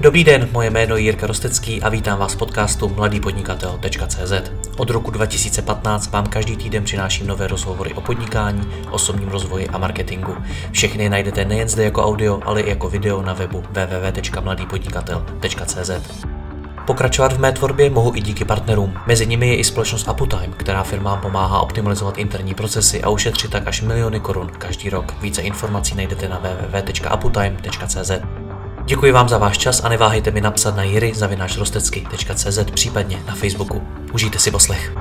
Dobrý den, moje jméno je Jirka Rostecký a vítám vás v podcastu mladýpodnikatel.cz. Od roku 2015 vám každý týden přináším nové rozhovory o podnikání, osobním rozvoji a marketingu. Všechny najdete nejen zde jako audio, ale i jako video na webu www.mladýpodnikatel.cz. Pokračovat v mé tvorbě mohu i díky partnerům. Mezi nimi je i společnost Aputime, která firmám pomáhá optimalizovat interní procesy a ušetřit tak až miliony korun každý rok. Více informací najdete na www.aputime.cz. Děkuji vám za váš čas a neváhejte mi napsat na jiry.rostecky.cz případně na Facebooku. Užijte si poslech.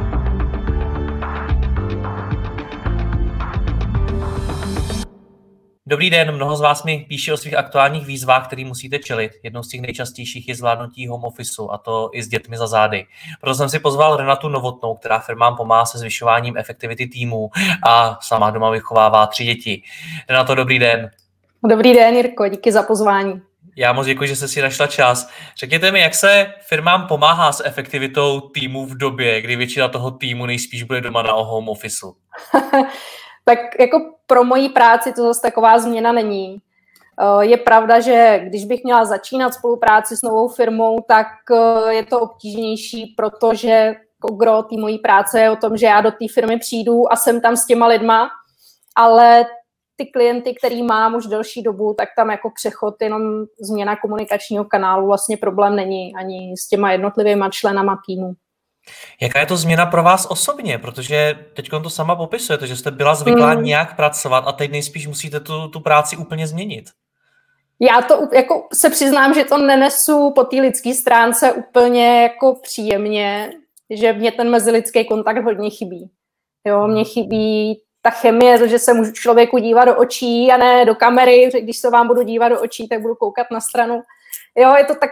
Dobrý den, mnoho z vás mi píše o svých aktuálních výzvách, které musíte čelit. Jednou z těch nejčastějších je zvládnutí home officeu, a to i s dětmi za zády. Proto jsem si pozval Renatu Novotnou, která firmám pomáhá se zvyšováním efektivity týmu a sama doma vychovává tři děti. Renato, dobrý den. Dobrý den, Jirko, díky za pozvání. Já moc děkuji, že jste si našla čas. Řekněte mi, jak se firmám pomáhá s efektivitou týmu v době, kdy většina toho týmu nejspíš bude doma na home officeu? tak jako pro moji práci to zase taková změna není. Eh, je pravda, že když bych měla začínat spolupráci s novou firmou, tak eh, je to obtížnější, protože gro té mojí práce je o tom, že já do té firmy přijdu a jsem tam s těma lidma, ale ty klienty, který mám už delší dobu, tak tam jako přechod, jenom změna komunikačního kanálu vlastně problém není ani s těma jednotlivými členama týmu. Jaká je to změna pro vás osobně? Protože teď to sama popisujete, že jste byla zvyklá hmm. nějak pracovat a teď nejspíš musíte tu, tu práci úplně změnit. Já to jako se přiznám, že to nenesu po té lidské stránce úplně jako příjemně, že mě ten mezilidský kontakt hodně chybí. Jo, mě hmm. chybí ta chemie, že se můžu člověku dívat do očí a ne do kamery, že když se vám budu dívat do očí, tak budu koukat na stranu. Jo, je to tak,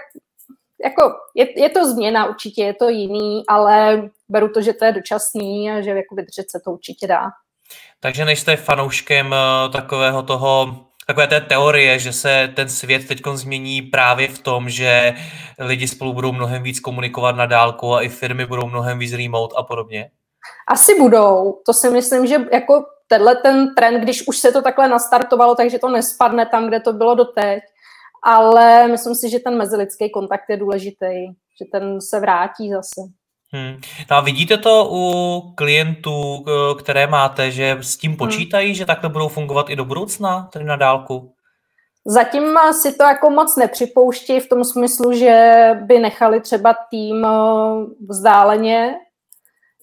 jako, je, je to změna, určitě je to jiný, ale beru to, že to je dočasný a že jako vydržet se to určitě dá. Takže nejste fanouškem eh, takového toho, takové té teorie, že se ten svět teď změní právě v tom, že lidi spolu budou mnohem víc komunikovat na dálku a i firmy budou mnohem víc remote a podobně? Asi budou. To si myslím, že jako tenhle ten trend, když už se to takhle nastartovalo, takže to nespadne tam, kde to bylo doteď. Ale myslím si, že ten mezilidský kontakt je důležitý, že ten se vrátí zase. Hmm. No a vidíte to u klientů, které máte, že s tím hmm. počítají, hmm. že takhle budou fungovat i do budoucna, tedy na dálku? Zatím si to jako moc nepřipouští v tom smyslu, že by nechali třeba tým vzdáleně,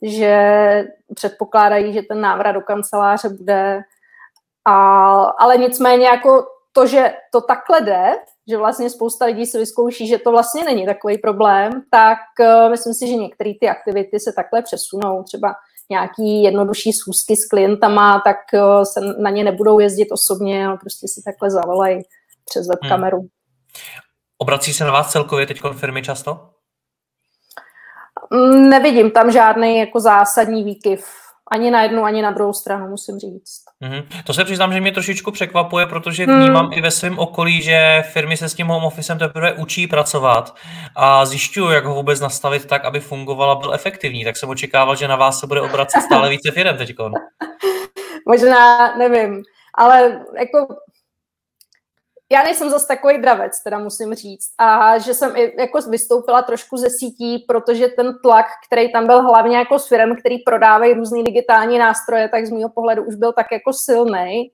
že předpokládají, že ten návrat do kanceláře bude. A, ale nicméně jako to, že to takhle jde, že vlastně spousta lidí si vyzkouší, že to vlastně není takový problém, tak uh, myslím si, že některé ty aktivity se takhle přesunou. Třeba nějaký jednodušší schůzky s klientama, tak uh, se na ně nebudou jezdit osobně, ale prostě si takhle zavolají přes webkameru. Hmm. Obrací se na vás celkově teď firmy často? Nevidím tam žádný jako zásadní výkyv. Ani na jednu, ani na druhou stranu, musím říct. Mm-hmm. To se přiznám, že mě trošičku překvapuje, protože vnímám hmm. i ve svém okolí, že firmy se s tím home officem teprve učí pracovat a zjišťují, jak ho vůbec nastavit tak, aby fungoval a byl efektivní. Tak jsem očekával, že na vás se bude obracet stále více firm teď. Možná, nevím, ale jako já nejsem zase takový dravec, teda musím říct. A že jsem i jako vystoupila trošku ze sítí, protože ten tlak, který tam byl hlavně jako s firm, který prodávají různé digitální nástroje, tak z mého pohledu už byl tak jako silný,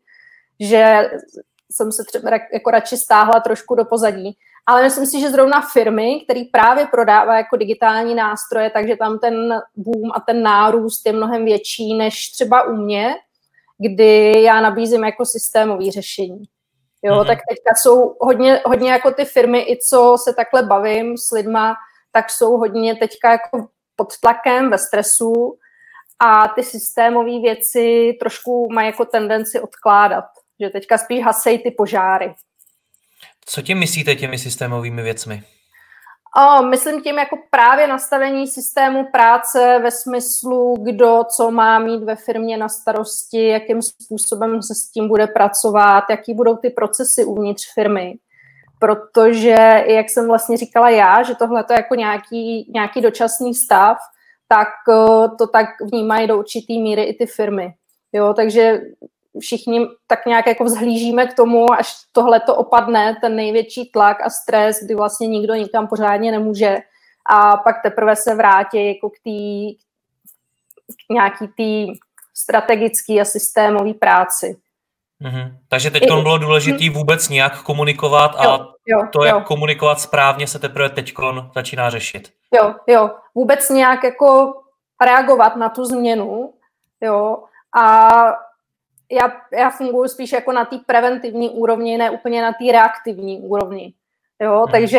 že jsem se třeba jako radši stáhla trošku do pozadí. Ale myslím si, že zrovna firmy, které právě prodávají jako digitální nástroje, takže tam ten boom a ten nárůst je mnohem větší než třeba u mě, kdy já nabízím jako systémové řešení. Jo, mm-hmm. tak teďka jsou hodně, hodně jako ty firmy, i co se takhle bavím s lidma, tak jsou hodně teďka jako pod tlakem, ve stresu a ty systémové věci trošku mají jako tendenci odkládat, že teďka spíš hasejí ty požáry. Co tím myslíte těmi systémovými věcmi? O, myslím tím jako právě nastavení systému práce ve smyslu, kdo co má mít ve firmě na starosti, jakým způsobem se s tím bude pracovat, jaký budou ty procesy uvnitř firmy. Protože, jak jsem vlastně říkala já, že tohle je jako nějaký, nějaký dočasný stav, tak to tak vnímají do určitý míry i ty firmy. Jo, takže všichni tak nějak jako vzhlížíme k tomu, až tohle to opadne, ten největší tlak a stres, kdy vlastně nikdo nikam pořádně nemůže a pak teprve se vrátí jako k té k nějaký té strategické a systémové práci. Mm-hmm. Takže teď I, bylo důležité mm. vůbec nějak komunikovat a jo, jo, to, jak jo. komunikovat správně, se teprve teď začíná řešit. Jo, jo. Vůbec nějak jako reagovat na tu změnu, jo. A já, já funguji spíš jako na té preventivní úrovni, ne úplně na té reaktivní úrovni. Jo, mm. takže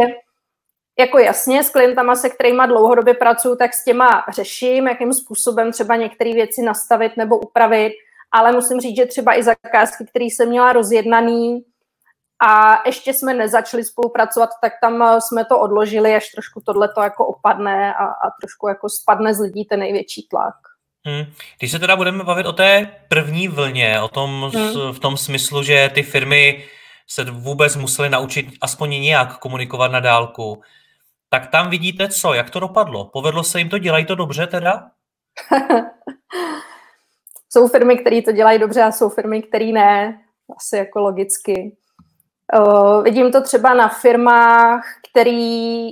jako jasně, s klientama, se kterými dlouhodobě pracuji, tak s těma řeším, jakým způsobem třeba některé věci nastavit nebo upravit, ale musím říct, že třeba i zakázky, které jsem měla rozjednaný a ještě jsme nezačali spolupracovat, tak tam jsme to odložili, až trošku tohle to jako opadne a, a trošku jako spadne z lidí ten největší tlak. Hmm. Když se teda budeme bavit o té první vlně, o tom hmm. v tom smyslu, že ty firmy se vůbec musely naučit aspoň nějak komunikovat na dálku, tak tam vidíte co, jak to dopadlo? Povedlo se jim to, dělají to dobře teda? jsou firmy, které to dělají dobře a jsou firmy, které ne, asi jako logicky. Uh, vidím to třeba na firmách, které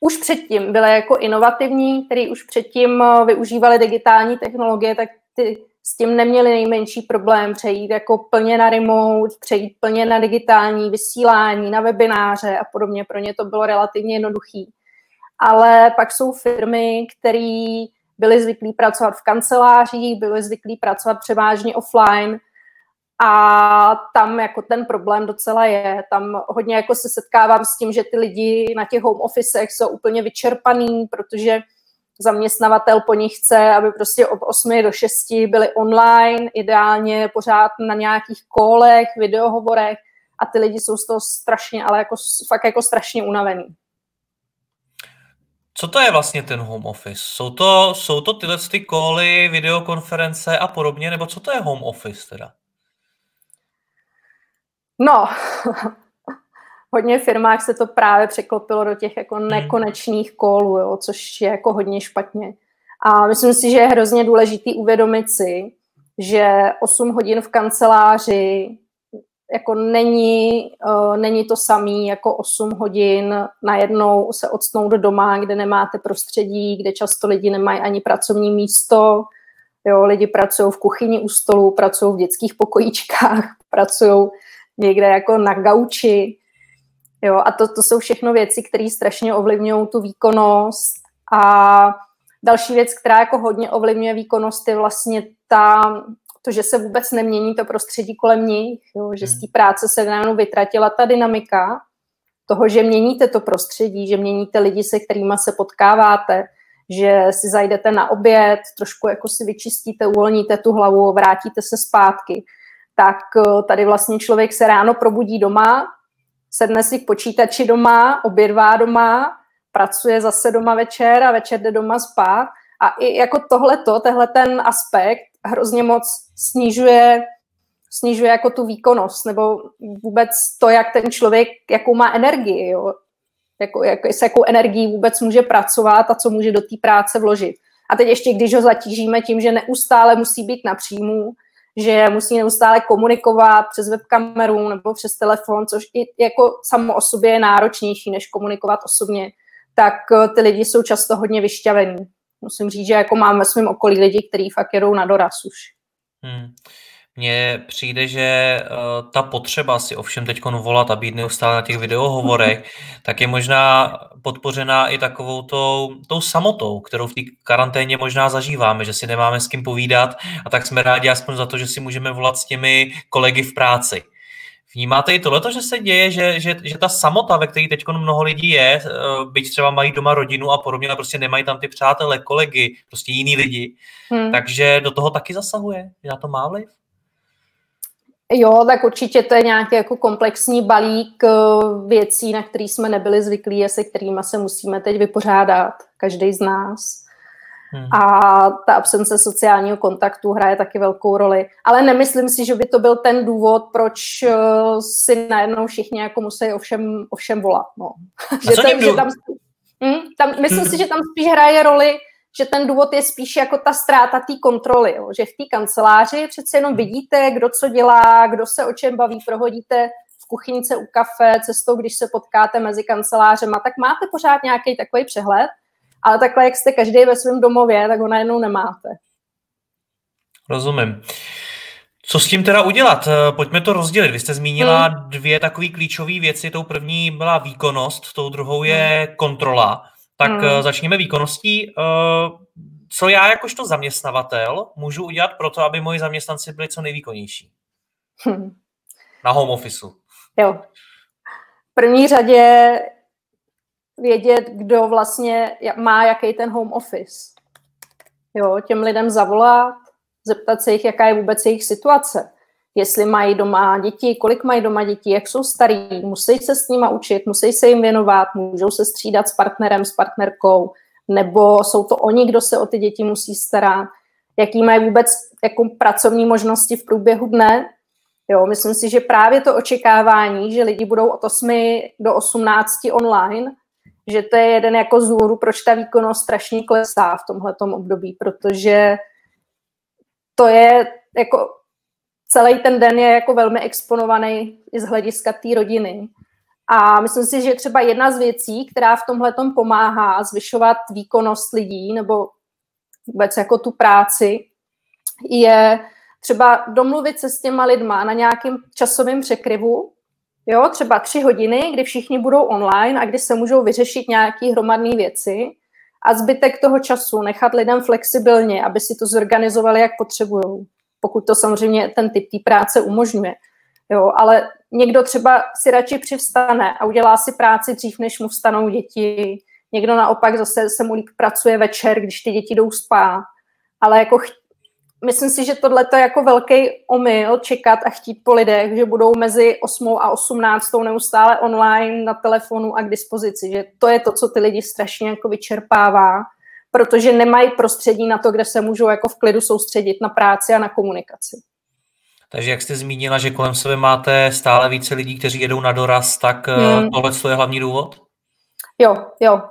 už předtím byly jako inovativní, které už předtím využívaly digitální technologie, tak ty s tím neměli nejmenší problém přejít jako plně na remote, přejít plně na digitální vysílání, na webináře a podobně. Pro ně to bylo relativně jednoduchý. Ale pak jsou firmy, které byly zvyklí pracovat v kancelářích, byly zvyklí pracovat převážně offline a tam jako ten problém docela je. Tam hodně jako se setkávám s tím, že ty lidi na těch home officech jsou úplně vyčerpaný, protože zaměstnavatel po nich chce, aby prostě od 8 do 6 byli online, ideálně pořád na nějakých kolech, videohovorech a ty lidi jsou z toho strašně, ale jako, fakt jako strašně unavený. Co to je vlastně ten home office? Jsou to, jsou to tyhle ty koly, videokonference a podobně, nebo co to je home office teda? No, hodně firmách se to právě překlopilo do těch jako hmm. nekonečných kolů, jo, což je jako hodně špatně. A myslím si, že je hrozně důležitý uvědomit si, že 8 hodin v kanceláři jako není, uh, není to samý jako 8 hodin najednou se odstnout do doma, kde nemáte prostředí, kde často lidi nemají ani pracovní místo, jo, lidi pracují v kuchyni u stolu, pracují v dětských pokojíčkách, pracují někde jako na gauči, Jo, a to, to jsou všechno věci, které strašně ovlivňují tu výkonnost. A další věc, která jako hodně ovlivňuje výkonnost, je vlastně ta, to, že se vůbec nemění to prostředí kolem nich, jo, že z hmm. té práce se najednou vytratila ta dynamika toho, že měníte to prostředí, že měníte lidi, se kterými se potkáváte, že si zajdete na oběd, trošku jako si vyčistíte, uvolníte tu hlavu, vrátíte se zpátky, tak eh, tady vlastně člověk se ráno probudí doma, sedne si k počítači doma, obědvá doma, pracuje zase doma večer a večer jde doma spát. A i jako tohleto, tehle ten aspekt hrozně moc snižuje, snižuje jako tu výkonnost, nebo vůbec to, jak ten člověk, jakou má energii, jo? Jako, jak, s jakou energií vůbec může pracovat a co může do té práce vložit. A teď ještě, když ho zatížíme tím, že neustále musí být na příjmu, že musí neustále komunikovat přes webkameru nebo přes telefon, což i jako samo o sobě je náročnější, než komunikovat osobně, tak eh, ty lidi jsou často hodně vyšťavení. Musím říct, že jako mám ve svém okolí lidi, kteří fakt jedou na doraz už. Hmm. Mně přijde, že uh, ta potřeba si ovšem teď volat a být neustále na těch videohovorech, tak je možná podpořená i takovou tou, tou samotou, kterou v té karanténě možná zažíváme, že si nemáme s kým povídat a tak jsme rádi aspoň za to, že si můžeme volat s těmi kolegy v práci. Vnímáte i tohle, že se děje, že, že, že ta samota, ve které teď mnoho lidí je, eh, byť třeba mají doma rodinu a podobně, ale prostě nemají tam ty přátelé, kolegy, prostě jiní lidi, hmm. takže do toho taky zasahuje, že na to má vliv? Jo, tak určitě to je nějaký jako komplexní balík eh, věcí, na který jsme nebyli zvyklí a se kterými se musíme teď vypořádat, každý z nás. Hmm. A ta absence sociálního kontaktu hraje taky velkou roli. Ale nemyslím si, že by to byl ten důvod, proč eh, si najednou všichni jako musí ovšem, ovšem volat. No. že ten, že tam, hm, tam, myslím si, že tam spíš hraje roli, že ten důvod je spíš jako ta ztráta té kontroly, jo? že v té kanceláři přece jenom vidíte, kdo co dělá, kdo se o čem baví, prohodíte v kuchyňce u kafe, cestou, když se potkáte mezi kancelářema, tak máte pořád nějaký takový přehled, ale takhle, jak jste každý ve svém domově, tak ho najednou nemáte. Rozumím. Co s tím teda udělat? Eh, pojďme to rozdělit. Vy jste zmínila hmm. dvě takové klíčové věci. Tou první byla výkonnost, tou druhou je hmm. kontrola. Tak hmm. Začněme výkonností. Eh, co já jakožto zaměstnavatel můžu udělat pro to, aby moji zaměstnanci byli co nejvýkonnější? Hmm. Na home officeu. Jo. V první řadě vědět, kdo vlastně má jaký ten home office. Jo, těm lidem zavolat, zeptat se jich, jaká je vůbec jejich situace. Jestli mají doma děti, kolik mají doma děti, jak jsou starí, musí se s nima učit, musí se jim věnovat, můžou se střídat s partnerem, s partnerkou, nebo jsou to oni, kdo se o ty děti musí starat, jaký mají vůbec jako pracovní možnosti v průběhu dne. Jo, myslím si, že právě to očekávání, že lidi budou od 8 do 18 online, že to je jeden jako z důvodů, proč ta výkonnost strašně klesá v tomhletom období, protože to je jako celý ten den je jako velmi exponovaný i z hlediska té rodiny. A myslím si, že třeba jedna z věcí, která v tomhle pomáhá zvyšovat výkonnost lidí nebo vůbec jako tu práci, je třeba domluvit se s těma lidma na nějakém časovém překryvu, jo, třeba tři hodiny, kdy všichni budou online a kdy se můžou vyřešit nějaké hromadné věci a zbytek toho času nechat lidem flexibilně, aby si to zorganizovali, jak potřebují, pokud to samozřejmě ten typ té práce umožňuje. Jo, ale někdo třeba si radši přivstane a udělá si práci dřív, než mu vstanou děti. Někdo naopak zase se mu líp pracuje večer, když ty děti jdou spát. Ale jako myslím si, že tohle je jako velký omyl čekat a chtít po lidech, že budou mezi 8 a 18 neustále online na telefonu a k dispozici. Že to je to, co ty lidi strašně jako vyčerpává, protože nemají prostředí na to, kde se můžou jako v klidu soustředit na práci a na komunikaci. Takže jak jste zmínila, že kolem sebe máte stále více lidí, kteří jedou na doraz, tak eh, hmm. tohle je hlavní důvod? Jo, jo.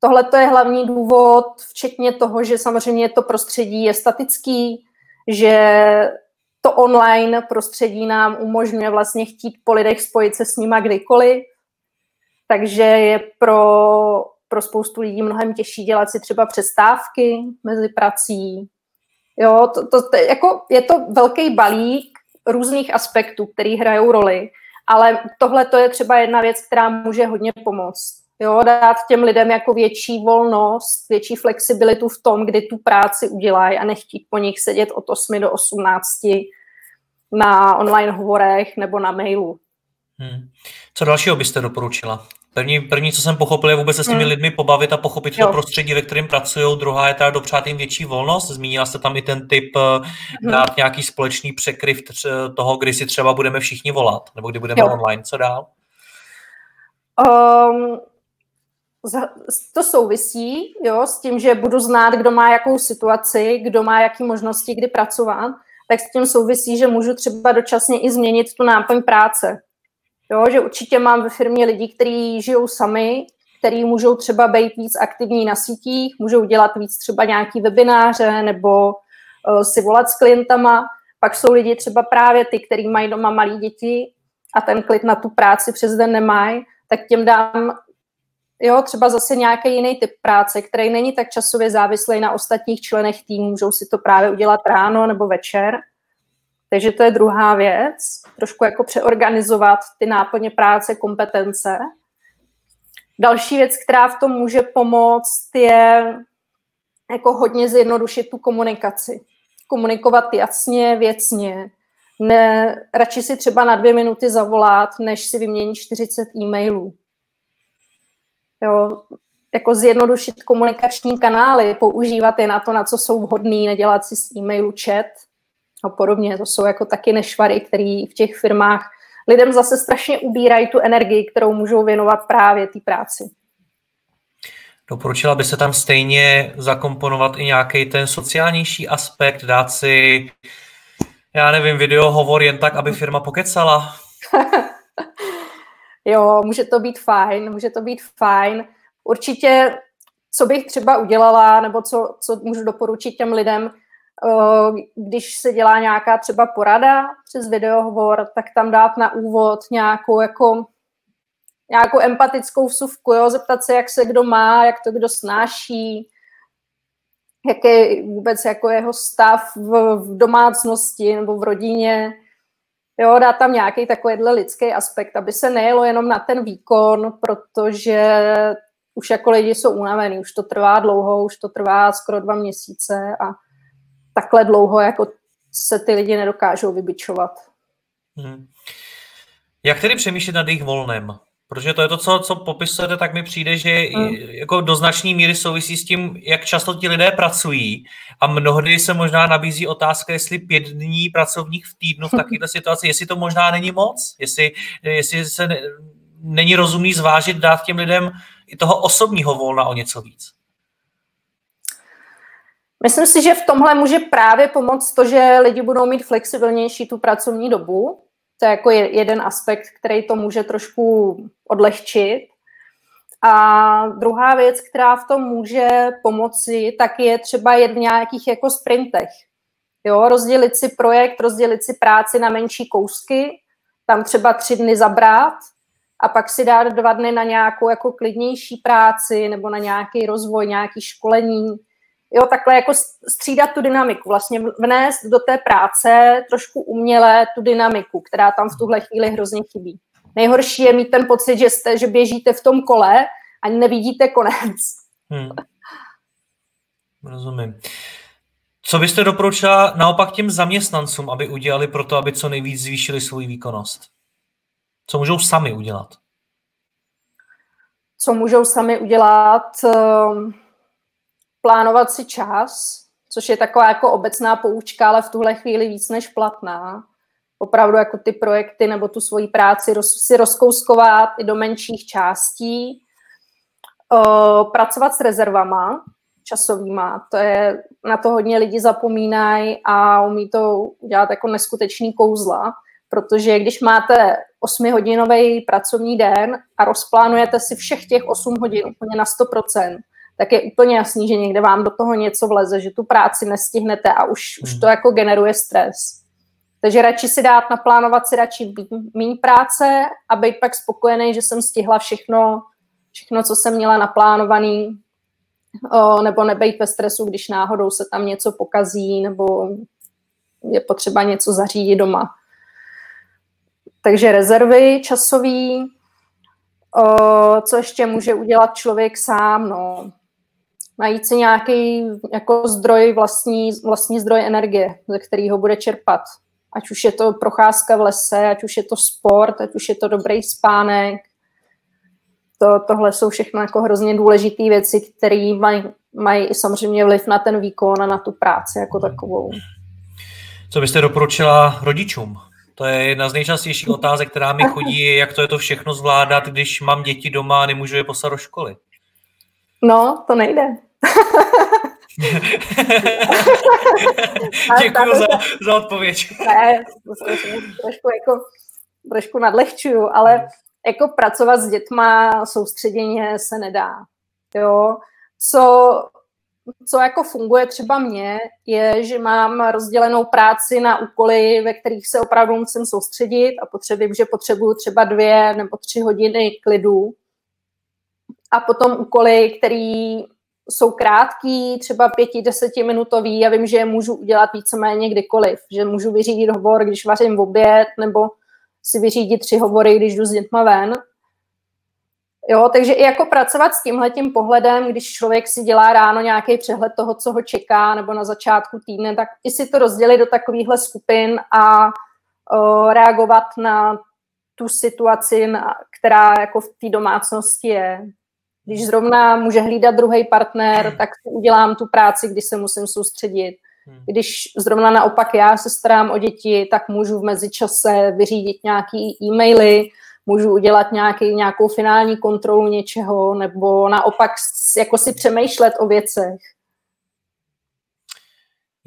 Tohle je hlavní důvod, včetně toho, že samozřejmě to prostředí je statický, že to online prostředí nám umožňuje vlastně chtít po lidech spojit se s nima kdykoliv, takže je pro, pro spoustu lidí mnohem těžší dělat si třeba přestávky mezi prací. Jo, to, to, to, jako je to velký balík různých aspektů, který hrajou roli, ale tohle to je třeba jedna věc, která může hodně pomoct. Jo, dát těm lidem jako větší volnost, větší flexibilitu v tom, kdy tu práci udělají a nechtít po nich sedět od 8 do 18 na online hovorech nebo na mailu. Hmm. Co dalšího byste doporučila? První, první, co jsem pochopil, je vůbec se s těmi hmm. lidmi pobavit a pochopit jo. to prostředí, ve kterém pracují. Druhá je teda dopřát jim větší volnost. Zmínila jste tam i ten typ hmm. dát nějaký společný překryv toho, kdy si třeba budeme všichni volat, nebo kdy budeme jo. online. Co dál? Um, to souvisí jo, s tím, že budu znát, kdo má jakou situaci, kdo má jaké možnosti, kdy pracovat, tak s tím souvisí, že můžu třeba dočasně i změnit tu náplň práce. Jo, že určitě mám ve firmě lidi, kteří žijou sami, kteří můžou třeba být víc aktivní na sítích, můžou dělat víc třeba nějaký webináře nebo uh, si volat s klientama. Pak jsou lidi třeba právě ty, kteří mají doma malé děti a ten klid na tu práci přes den nemají, tak těm dám jo, třeba zase nějaký jiný typ práce, který není tak časově závislý na ostatních členech týmu, můžou si to právě udělat ráno nebo večer. Takže to je druhá věc, trošku jako přeorganizovat ty náplně práce, kompetence. Další věc, která v tom může pomoct, je jako hodně zjednodušit tu komunikaci. Komunikovat jasně, věcně. Ne, radši si třeba na dvě minuty zavolat, než si vyměnit 40 e-mailů. Jo, jako zjednodušit komunikační kanály, používat je na to, na co jsou vhodný, nedělat si z e-mailu chat a podobně. To jsou jako taky nešvary, které v těch firmách lidem zase strašně ubírají tu energii, kterou můžou věnovat právě té práci. Doporučila by se tam stejně zakomponovat i nějaký ten sociálnější aspekt, dát si, já nevím, video hovor jen tak, aby firma pokecala? Jo, může to být fajn, může to být fajn. Určitě co bych třeba udělala, nebo co, co můžu doporučit těm lidem, když se dělá nějaká třeba porada přes videohovor, tak tam dát na úvod nějakou jako nějakou empatickou vsuvku, jo? zeptat se, jak se kdo má, jak to kdo snáší, jaký je vůbec jako jeho stav v, v domácnosti nebo v rodině. Jo, dát tam nějaký takovýhle lidský aspekt, aby se nejelo jenom na ten výkon, protože už jako lidi jsou unavený, už to trvá dlouho, už to trvá skoro dva měsíce a takhle dlouho jako se ty lidi nedokážou vybičovat. Hmm. Jak tedy přemýšlet nad jejich volnem? Protože to je to, co, co popisujete, tak mi přijde, že hmm. jako do značné míry souvisí s tím, jak často ti lidé pracují a mnohdy se možná nabízí otázka, jestli pět dní pracovních v týdnu v takovéto situaci, jestli to možná není moc, jestli, jestli se ne, není rozumný zvážit dát těm lidem i toho osobního volna o něco víc. Myslím si, že v tomhle může právě pomoct to, že lidi budou mít flexibilnější tu pracovní dobu, to je jako jeden aspekt, který to může trošku odlehčit. A druhá věc, která v tom může pomoci, tak je třeba jet v nějakých jako sprintech. Jo, rozdělit si projekt, rozdělit si práci na menší kousky, tam třeba tři dny zabrát a pak si dát dva dny na nějakou jako klidnější práci nebo na nějaký rozvoj, nějaký školení jo, takhle jako střídat tu dynamiku, vlastně vnést do té práce trošku uměle tu dynamiku, která tam v tuhle chvíli hrozně chybí. Nejhorší je mít ten pocit, že, jste, že běžíte v tom kole a nevidíte konec. Hmm. Rozumím. Co byste doporučila naopak těm zaměstnancům, aby udělali pro to, aby co nejvíc zvýšili svou výkonnost? Co můžou sami udělat? Co můžou sami udělat? Ehm, plánovat si čas, což je taková jako obecná poučka, ale v tuhle chvíli víc než platná. Opravdu jako ty projekty nebo tu svoji práci roz, si rozkouskovat i do menších částí. O, pracovat s rezervama časovýma, to je, na to hodně lidi zapomínají a umí to udělat jako neskutečný kouzla, protože když máte 8-hodinový pracovní den a rozplánujete si všech těch 8 hodin úplně na 100%, tak je úplně jasný, že někde vám do toho něco vleze, že tu práci nestihnete a už, hmm. už to jako generuje stres. Takže radši si dát, naplánovat si radši méně práce a být pak spokojený, že jsem stihla všechno, všechno, co jsem měla naplánovaný, o, nebo nebejt ve stresu, když náhodou se tam něco pokazí, nebo je potřeba něco zařídit doma. Takže rezervy časový, o, co ještě může udělat člověk sám, no, najít si nějaký jako zdroj, vlastní, vlastní zdroj energie, ze kterého bude čerpat. Ať už je to procházka v lese, ať už je to sport, ať už je to dobrý spánek. To, tohle jsou všechno jako hrozně důležité věci, které mají, mají i samozřejmě vliv na ten výkon a na tu práci jako takovou. Co byste doporučila rodičům? To je jedna z nejčastějších otázek, která mi chodí, jak to je to všechno zvládat, když mám děti doma a nemůžu je poslat do školy. No, to nejde. Děkuji za, za odpověď. Ne, trošku, jako, trošku nadlehčuju, ale jako pracovat s dětma soustředěně se nedá. Jo? Co, co jako funguje třeba mně, je, že mám rozdělenou práci na úkoly, ve kterých se opravdu musím soustředit a potřebuji, že potřebuju třeba dvě nebo tři hodiny klidu. A potom úkoly, který jsou krátký, třeba pěti, desetiminutový a vím, že je můžu udělat víceméně kdykoliv, že můžu vyřídit hovor, když vařím v oběd, nebo si vyřídit tři hovory, když jdu s dětma ven. Jo, takže i jako pracovat s tímhletím pohledem, když člověk si dělá ráno nějaký přehled toho, co ho čeká, nebo na začátku týdne, tak i si to rozdělit do takovýchhle skupin a o, reagovat na tu situaci, na, která jako v té domácnosti je. Když zrovna může hlídat druhý partner, hmm. tak udělám tu práci, když se musím soustředit. Hmm. Když zrovna naopak já se starám o děti, tak můžu v mezičase vyřídit nějaký e-maily, můžu udělat nějaký, nějakou finální kontrolu něčeho, nebo naopak jako si přemýšlet o věcech.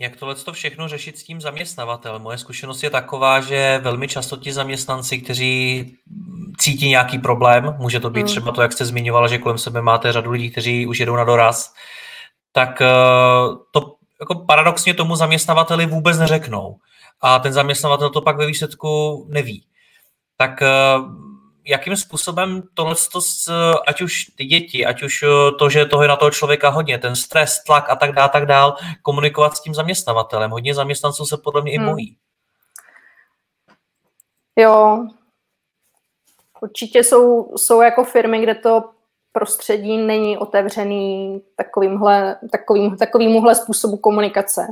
Jak tohle to všechno řešit s tím zaměstnavatelem? Moje zkušenost je taková, že velmi často ti zaměstnanci, kteří cítí nějaký problém, může to být hmm. třeba to, jak jste zmiňovala, že kolem sebe máte řadu lidí, kteří už jedou na doraz, tak eh, to jako paradoxně tomu zaměstnavateli vůbec neřeknou. A ten zaměstnavatel to pak ve výsledku neví. Tak eh, jakým způsobem tohle, ať už ty děti, ať už eh, to, že toho je na toho člověka hodně, ten stres, tlak a tak dále, tak dál, komunikovat s tím zaměstnavatelem. Hodně zaměstnanců se podle mě hmm. i bojí. Jo, určitě jsou, jsou jako firmy, kde to prostředí není otevřený takovýmhle, takovým, takovýmuhle způsobu komunikace.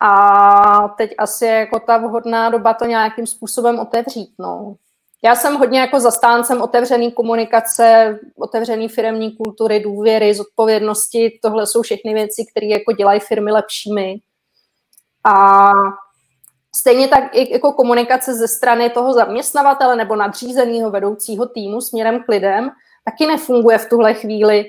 A teď asi je jako ta vhodná doba to nějakým způsobem otevřít. No. Já jsem hodně jako zastáncem otevřený komunikace, otevřený firmní kultury, důvěry, zodpovědnosti. Tohle jsou všechny věci, které jako dělají firmy lepšími. A stejně tak i jako komunikace ze strany toho zaměstnavatele nebo nadřízeného vedoucího týmu směrem k lidem taky nefunguje v tuhle chvíli,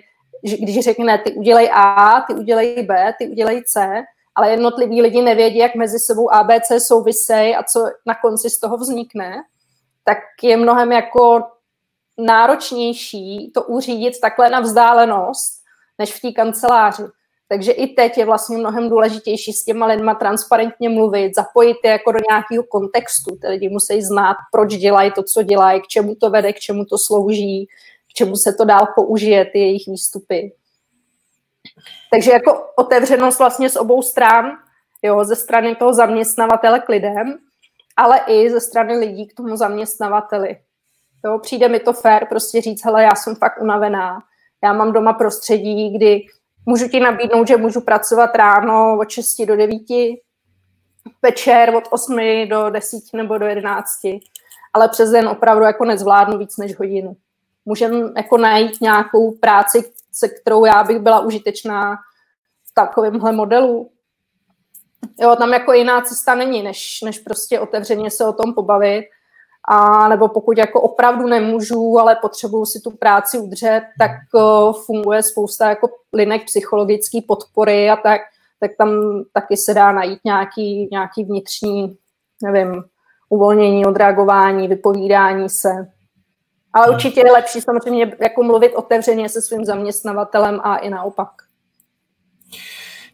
když řekne, ty udělej A, ty udělej B, ty udělej C, ale jednotliví lidi nevědí, jak mezi sebou A, B, C souvisejí a co na konci z toho vznikne, tak je mnohem jako náročnější to uřídit takhle na vzdálenost, než v té kanceláři. Takže i teď je vlastně mnohem důležitější s těma lidma transparentně mluvit, zapojit je jako do nějakého kontextu. Ty lidi musí znát, proč dělají to, co dělají, k čemu to vede, k čemu to slouží, k čemu se to dál použije, ty jejich výstupy. Takže jako otevřenost vlastně z obou stran, jo, ze strany toho zaměstnavatele k lidem, ale i ze strany lidí k tomu zaměstnavateli. Jo, přijde mi to fér prostě říct, hele, já jsem fakt unavená, já mám doma prostředí, kdy můžu ti nabídnout, že můžu pracovat ráno od 6 do 9, večer od 8 do 10 nebo do 11, ale přes den opravdu jako nezvládnu víc než hodinu můžeme jako najít nějakou práci, se kterou já bych byla užitečná v takovémhle modelu. Jo, tam jako jiná cesta není, než, než prostě otevřeně se o tom pobavit. A nebo pokud jako opravdu nemůžu, ale potřebuju si tu práci udržet, tak uh, funguje spousta jako linek psychologické podpory a tak, tak tam taky se dá najít nějaký, nějaký vnitřní, nevím, uvolnění, odreagování, vypovídání se. Ale hmm. určitě je lepší samozřejmě jako mluvit otevřeně se svým zaměstnavatelem a i naopak.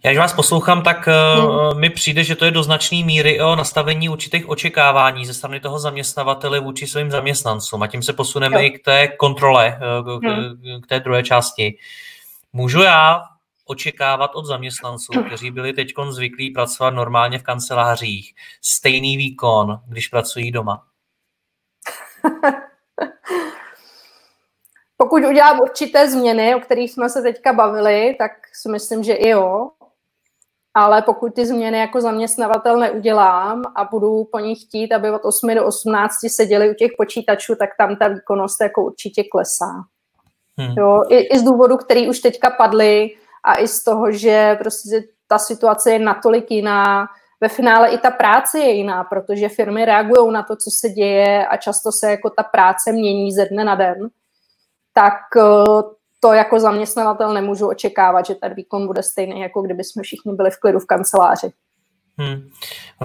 Já, když vás poslouchám, tak hmm. mi přijde, že to je do značné míry o nastavení určitých očekávání ze strany toho zaměstnavatele vůči svým zaměstnancům. A tím se posuneme jo. i k té kontrole, eh, k, hmm. k té druhé části. Můžu já očekávat od zaměstnanců, kteří byli teď zvyklí pracovat normálně v kancelářích, stejný výkon, když pracují doma? Pokud udělám určité změny, o kterých jsme se teďka bavili, tak si myslím, že i jo. Ale pokud ty změny jako zaměstnavatel neudělám a budu po nich chtít, aby od 8 do 18 seděli u těch počítačů, tak tam ta výkonnost jako určitě klesá. Hmm. Jo, i, I z důvodu, který už teďka padly a i z toho, že prostě ta situace je natolik jiná, ve finále i ta práce je jiná, protože firmy reagují na to, co se děje a často se jako ta práce mění ze dne na den tak eh, to jako zaměstnavatel nemůžu očekávat, že ten výkon bude stejný, jako kdyby jsme všichni byli v klidu v kanceláři. Hmm.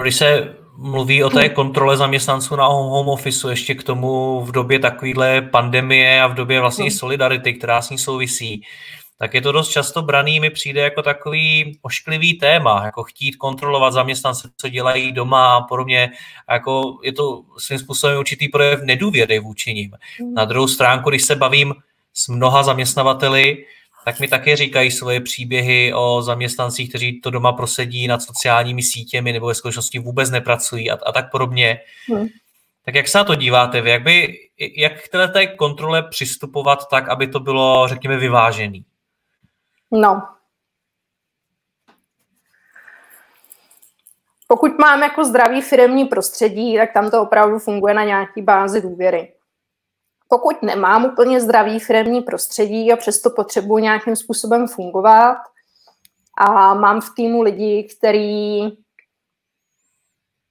Když se mluví o té kontrole zaměstnanců na home office, ještě k tomu v době takovéhle pandemie a v době vlastně hmm. solidarity, která s ní souvisí, tak je to dost často braný, mi přijde jako takový ošklivý téma, jako chtít kontrolovat zaměstnance, co dělají doma a podobně. A jako je to svým způsobem určitý projev nedůvěry vůči ním. Mm. Na druhou stránku, když se bavím s mnoha zaměstnavateli, tak mi také říkají svoje příběhy o zaměstnancích, kteří to doma prosedí nad sociálními sítěmi nebo ve skutečnosti vůbec nepracují a, a tak podobně. Hmm. Tak jak se na to díváte vy? Jak, by, jak k té kontrole přistupovat tak, aby to bylo, řekněme, vyvážený? No. Pokud máme jako zdravý firmní prostředí, tak tam to opravdu funguje na nějaký bázi důvěry. Pokud nemám úplně zdravý firmní prostředí a přesto potřebuji nějakým způsobem fungovat a mám v týmu lidi, který,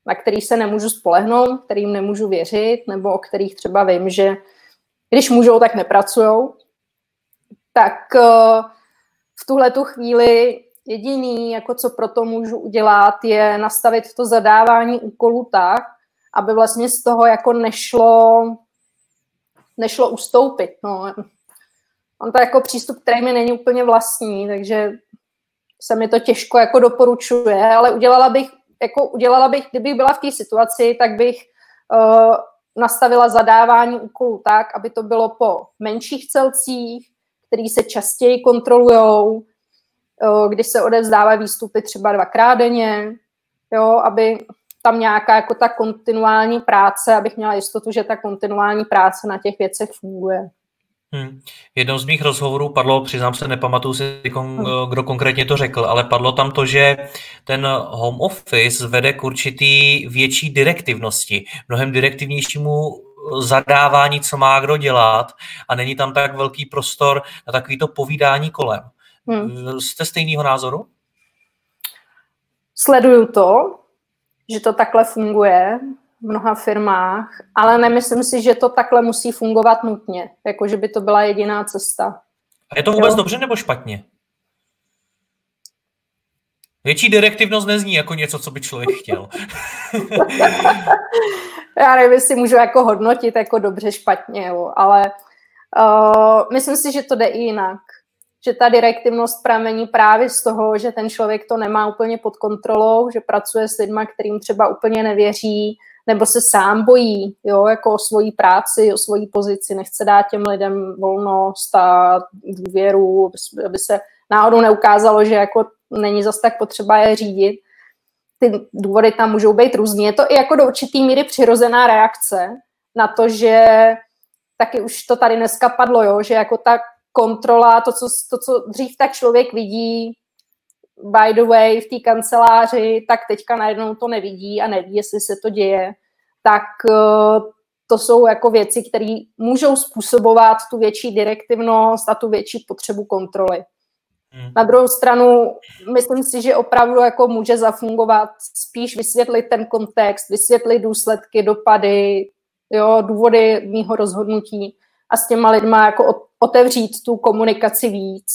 na který se nemůžu spolehnout, kterým nemůžu věřit, nebo o kterých třeba vím, že když můžou, tak nepracujou, tak uh, v tuhle tu chvíli jediný, jako co pro to můžu udělat, je nastavit to zadávání úkolů tak, aby vlastně z toho jako nešlo, nešlo ustoupit. No. On to jako přístup, který mi není úplně vlastní, takže se mi to těžko jako doporučuje, ale udělala bych, jako udělala bych, kdybych byla v té situaci, tak bych uh, nastavila zadávání úkolů tak, aby to bylo po menších celcích, který se častěji kontrolují, když se odevzdávají výstupy třeba dvakrát denně, jo, aby tam nějaká jako ta kontinuální práce, abych měla jistotu, že ta kontinuální práce na těch věcech funguje. Hmm. Jednou z mých rozhovorů padlo, přiznám se, nepamatuju si, kon, kdo konkrétně to řekl, ale padlo tam to, že ten home office vede k určitý větší direktivnosti, mnohem direktivnějšímu zadávání, co má kdo dělat a není tam tak velký prostor na takovýto povídání kolem. Hmm. Jste stejného názoru? Sleduju to, že to takhle funguje v mnoha firmách, ale nemyslím si, že to takhle musí fungovat nutně, jako že by to byla jediná cesta. A je to vůbec jo? dobře nebo špatně? Větší direktivnost nezní jako něco, co by člověk chtěl. Já nevím, jestli můžu jako hodnotit jako dobře, špatně, jo, ale uh, myslím si, že to jde i jinak. Že ta direktivnost pramení právě z toho, že ten člověk to nemá úplně pod kontrolou, že pracuje s lidmi, kterým třeba úplně nevěří, nebo se sám bojí, jo, jako o svoji práci, o svoji pozici, nechce dát těm lidem volnost a důvěru, aby se náhodou neukázalo, že jako není zas tak potřeba je řídit. Ty důvody tam můžou být různý. Je to i jako do určitý míry přirozená reakce na to, že taky už to tady dneska padlo, jo, že jako ta kontrola, to co, to, co dřív tak člověk vidí, by the way, v té kanceláři, tak teďka najednou to nevidí a neví, jestli se to děje, tak eh, to jsou jako věci, které můžou způsobovat tu větší direktivnost a tu větší potřebu kontroly. Hmm. Na druhou stranu, myslím si, že opravdu jako může zafungovat spíš vysvětlit ten kontext, vysvětlit důsledky, dopady, jo, důvody mýho rozhodnutí a s těma lidma jako otevřít tu komunikaci víc,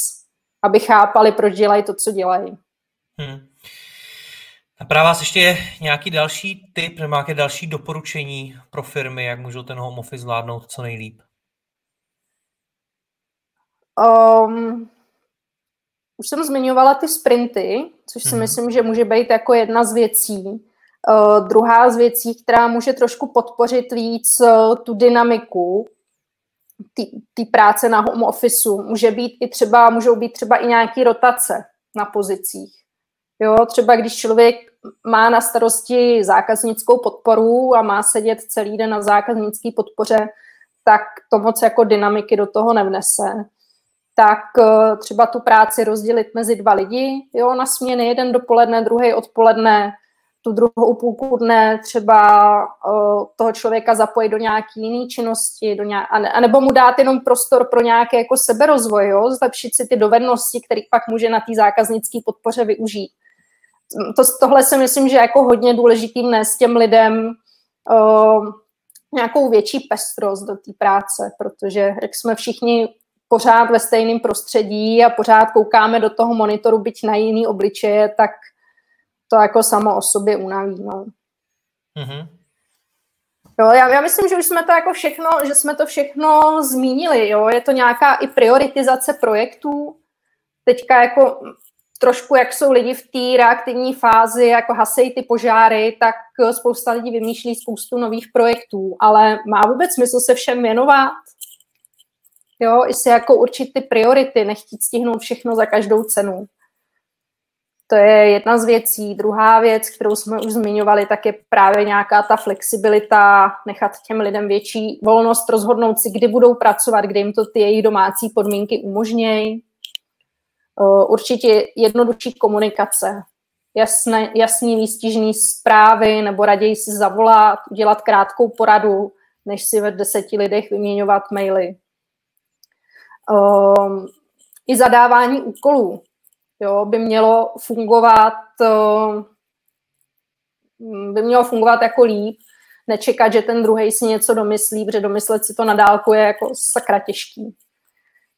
aby chápali, proč dělají to, co dělají. Hmm. Napadá vás ještě nějaký další tip nebo nějaké další doporučení pro firmy, jak můžou ten home office zvládnout co nejlíp? Um, už jsem zmiňovala ty sprinty, což si hmm. myslím, že může být jako jedna z věcí. Uh, druhá z věcí, která může trošku podpořit víc uh, tu dynamiku té práce na home office, může být i třeba, můžou být třeba i nějaké rotace na pozicích. Jo, třeba když člověk má na starosti zákaznickou podporu a má sedět celý den na zákaznické podpoře, tak to moc jako dynamiky do toho nevnese tak eh, třeba tu práci rozdělit mezi dva lidi, jo, na směny, jeden dopoledne, druhý odpoledne, tu druhou půlku dne třeba uh, toho člověka zapojit do nějaké jiné činnosti, do nějak, a nebo mu dát jenom prostor pro nějaké jako seberozvoj, jo, zlepšit si ty dovednosti, které pak může na té zákaznické podpoře využít. To, tohle si myslím, že jako hodně důležitý s těm lidem uh, nějakou větší pestrost do té práce, protože jak jsme všichni pořád ve stejném prostředí a pořád koukáme do toho monitoru, byť na jiný obličeje, tak to jako samo o sobě unaví. No. Mm-hmm. Jo, já, já myslím, že už jsme to jako všechno, že jsme to všechno zmínili. Jo. Je to nějaká i prioritizace projektů. Teďka jako trošku, jak jsou lidi v té reaktivní fázi, jako hasejí ty požáry, tak spousta lidí vymýšlí spoustu nových projektů. Ale má vůbec smysl se všem věnovat? Jo, i si jako určit ty priority, nechtít stihnout všechno za každou cenu. To je jedna z věcí. Druhá věc, kterou jsme už zmiňovali, tak je právě nějaká ta flexibilita, nechat těm lidem větší volnost, rozhodnout si, kdy budou pracovat, kdy jim to ty jejich domácí podmínky umožnějí. Určitě jednodušší komunikace, jasné, jasný výstižný zprávy, nebo raději si zavolat, udělat krátkou poradu, než si ve deseti lidech vyměňovat maily. Um, I zadávání úkolů jo, by mělo fungovat uh, by mělo fungovat jako líp, nečekat, že ten druhý si něco domyslí, protože domyslet si to na dálku je jako sakra těžký.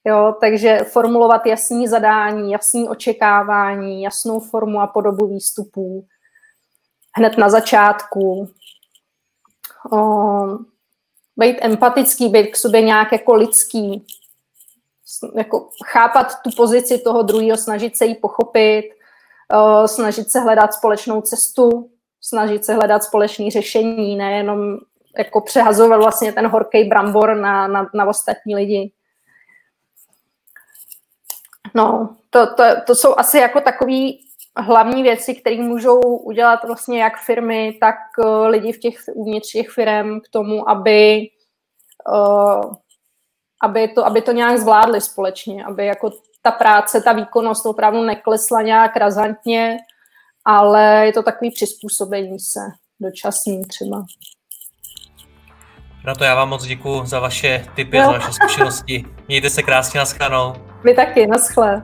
Jo, takže formulovat jasný zadání, jasný očekávání, jasnou formu a podobu výstupů hned na začátku. O, být empatický, být k sobě nějak jako lidský, jako chápat tu pozici toho druhého, snažit se jí pochopit, o, snažit se hledat společnou cestu, snažit se hledat společné řešení, nejenom jako přehazovat vlastně ten horký brambor na, na, na ostatní lidi. No, to, to, to jsou asi jako takové hlavní věci, které můžou udělat vlastně jak firmy, tak uh, lidi v těch uvnitř těch firm k tomu, aby, uh, aby, to, aby to nějak zvládli společně, aby jako ta práce, ta výkonnost opravdu neklesla nějak razantně, ale je to takový přizpůsobení se dočasný třeba. Na to já vám moc děkuji za vaše tipy, jo. za vaše zkušenosti. Mějte se krásně, naschledanou. Vy taky, naschle.